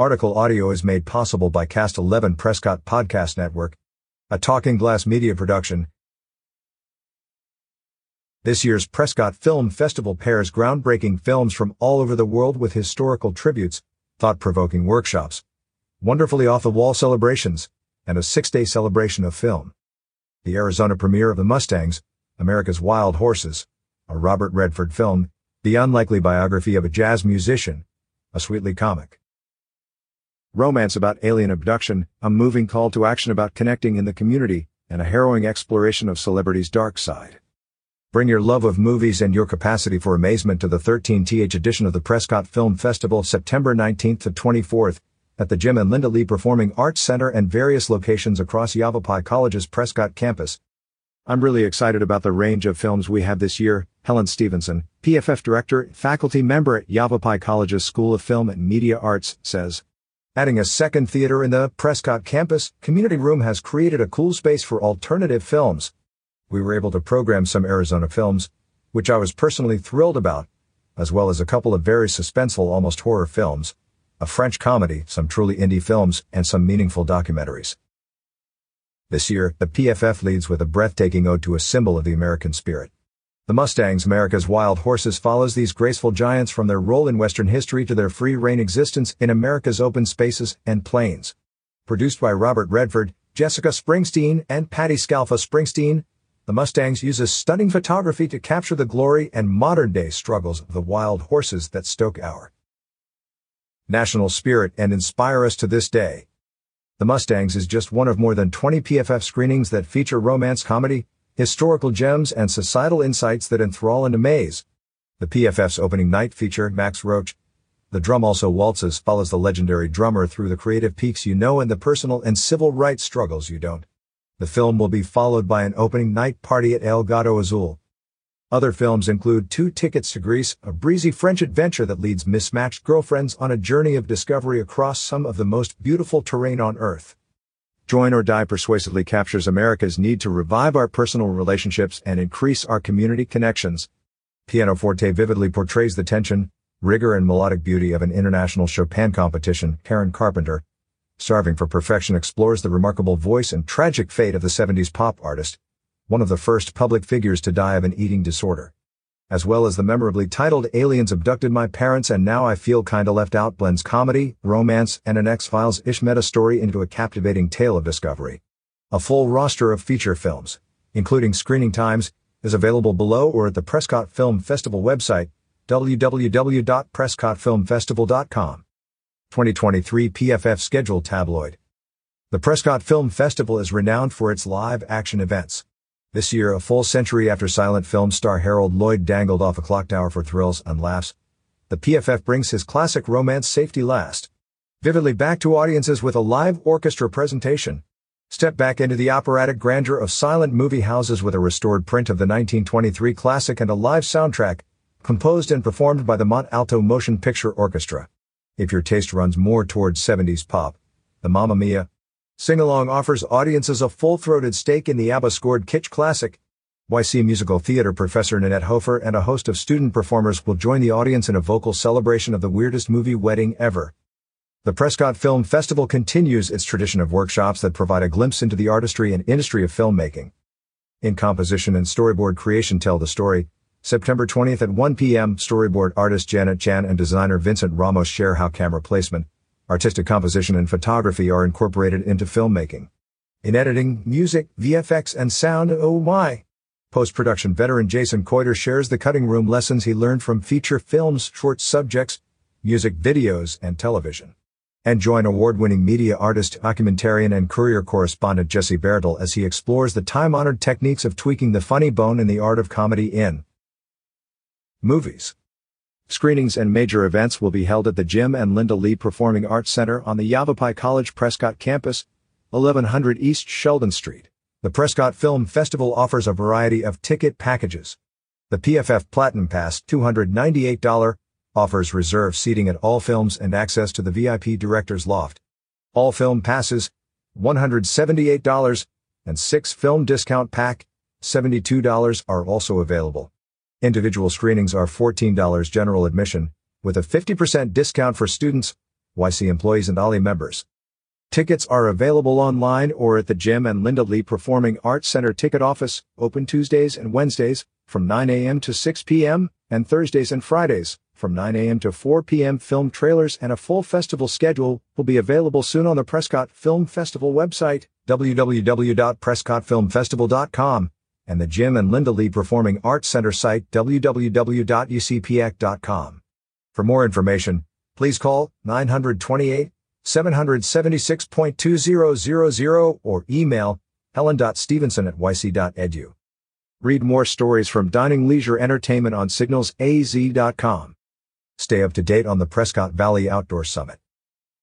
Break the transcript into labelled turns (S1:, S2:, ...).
S1: Article audio is made possible by Cast 11 Prescott Podcast Network, a Talking Glass media production. This year's Prescott Film Festival pairs groundbreaking films from all over the world with historical tributes, thought-provoking workshops, wonderfully off-the-wall celebrations, and a six-day celebration of film. The Arizona premiere of The Mustangs, America's Wild Horses, a Robert Redford film, the unlikely biography of a jazz musician, a sweetly comic romance about alien abduction, a moving call to action about connecting in the community, and a harrowing exploration of celebrity's dark side. Bring your love of movies and your capacity for amazement to the 13th edition of the Prescott Film Festival September 19th to 24th at the Jim and Linda Lee Performing Arts Center and various locations across Yavapai College's Prescott campus. I'm really excited about the range of films we have this year, Helen Stevenson, PFF Director, faculty member at Yavapai College's School of Film and Media Arts, says. Adding a second theater in the Prescott campus, Community Room has created a cool space for alternative films. We were able to program some Arizona films, which I was personally thrilled about, as well as a couple of very suspenseful almost horror films, a French comedy, some truly indie films, and some meaningful documentaries. This year, the PFF leads with a breathtaking ode to a symbol of the American spirit. The Mustangs, America's Wild Horses follows these graceful giants from their role in Western history to their free reign existence in America's open spaces and plains. Produced by Robert Redford, Jessica Springsteen, and Patti Scialfa Springsteen, the Mustangs uses stunning photography to capture the glory and modern-day struggles of the wild horses that stoke our national spirit and inspire us to this day. The Mustangs is just one of more than 20 PFF screenings that feature romance comedy, historical gems and societal insights that enthrall and amaze. The PFF's opening night feature, Max Roach, The Drum Also Waltzes follows the legendary drummer through the creative peaks you know and the personal and civil rights struggles you don't. The film will be followed by an opening night party at El Gato Azul. Other films include Two Tickets to Greece, a breezy French adventure that leads mismatched girlfriends on a journey of discovery across some of the most beautiful terrain on Earth. Join or Die persuasively captures America's need to revive our personal relationships and increase our community connections. Pianoforte vividly portrays the tension, rigor and melodic beauty of an international Chopin competition. Karen Carpenter, Starving for Perfection explores the remarkable voice and tragic fate of the 70s pop artist, one of the first public figures to die of an eating disorder as well as the memorably titled Aliens Abducted My Parents and Now I Feel Kinda Left Out blends comedy, romance, and an X-Files-ish meta story into a captivating tale of discovery. A full roster of feature films, including screening times, is available below or at the Prescott Film Festival website, www.prescottfilmfestival.com. 2023 PFF Schedule Tabloid. The Prescott Film Festival is renowned for its live action events. This year, a full century after silent film star Harold Lloyd dangled off a clock tower for thrills and laughs, the PFF brings his classic romance Safety Last. Vividly back to audiences with a live orchestra presentation. Step back into the operatic grandeur of silent movie houses with a restored print of the 1923 classic and a live soundtrack, composed and performed by the Mont Alto Motion Picture Orchestra. If your taste runs more towards 70s pop, the Mamma Mia, Sing-Along offers audiences a full-throated stake in the ABBA-scored kitsch classic. YC Musical Theater professor Nanette Hofer and a host of student performers will join the audience in a vocal celebration of the weirdest movie wedding ever. The Prescott Film Festival continues its tradition of workshops that provide a glimpse into the artistry and industry of filmmaking. In composition and storyboard creation tell the story, September 20th at 1 p.m., storyboard artist Janet Chan and designer Vincent Ramos share how camera placement, artistic composition and photography are incorporated into filmmaking. In editing, music, VFX, and sound, oh my! Post-production veteran Jason Coiter shares the cutting room lessons he learned from feature films, short subjects, music videos, and television. And join award-winning media artist, documentarian, and courier correspondent Jesse Baertel as he explores the time-honored techniques of tweaking the funny bone in the art of comedy in movies. Screenings and major events will be held at the Jim and Linda Lee Performing Arts Center on the Yavapai College Prescott campus, 1100 East Sheldon Street. The Prescott Film Festival offers a variety of ticket packages. The PFF Platinum Pass, $298, offers reserved seating at all films and access to the VIP Director's Loft. All film passes, $178, and six film discount pack, $72 are also available. Individual screenings are $14 general admission, with a 50% discount for students, YC employees and OLLI members. Tickets are available online or at the Jim and Linda Lee Performing Arts Center ticket office, open Tuesdays and Wednesdays from 9 a.m. to 6 p.m. and Thursdays and Fridays from 9 a.m. to 4 p.m. Film trailers and a full festival schedule will be available soon on the Prescott Film Festival website, www.prescottfilmfestival.com, and the Jim and Linda Lee Performing Arts Center site, www.ycpac.com. For more information, please call 928 776.2000 or email helen.stevenson at yc.edu. Read more stories from Dining Leisure Entertainment on signalsaz.com. Stay up to date on the Prescott Valley Outdoor Summit.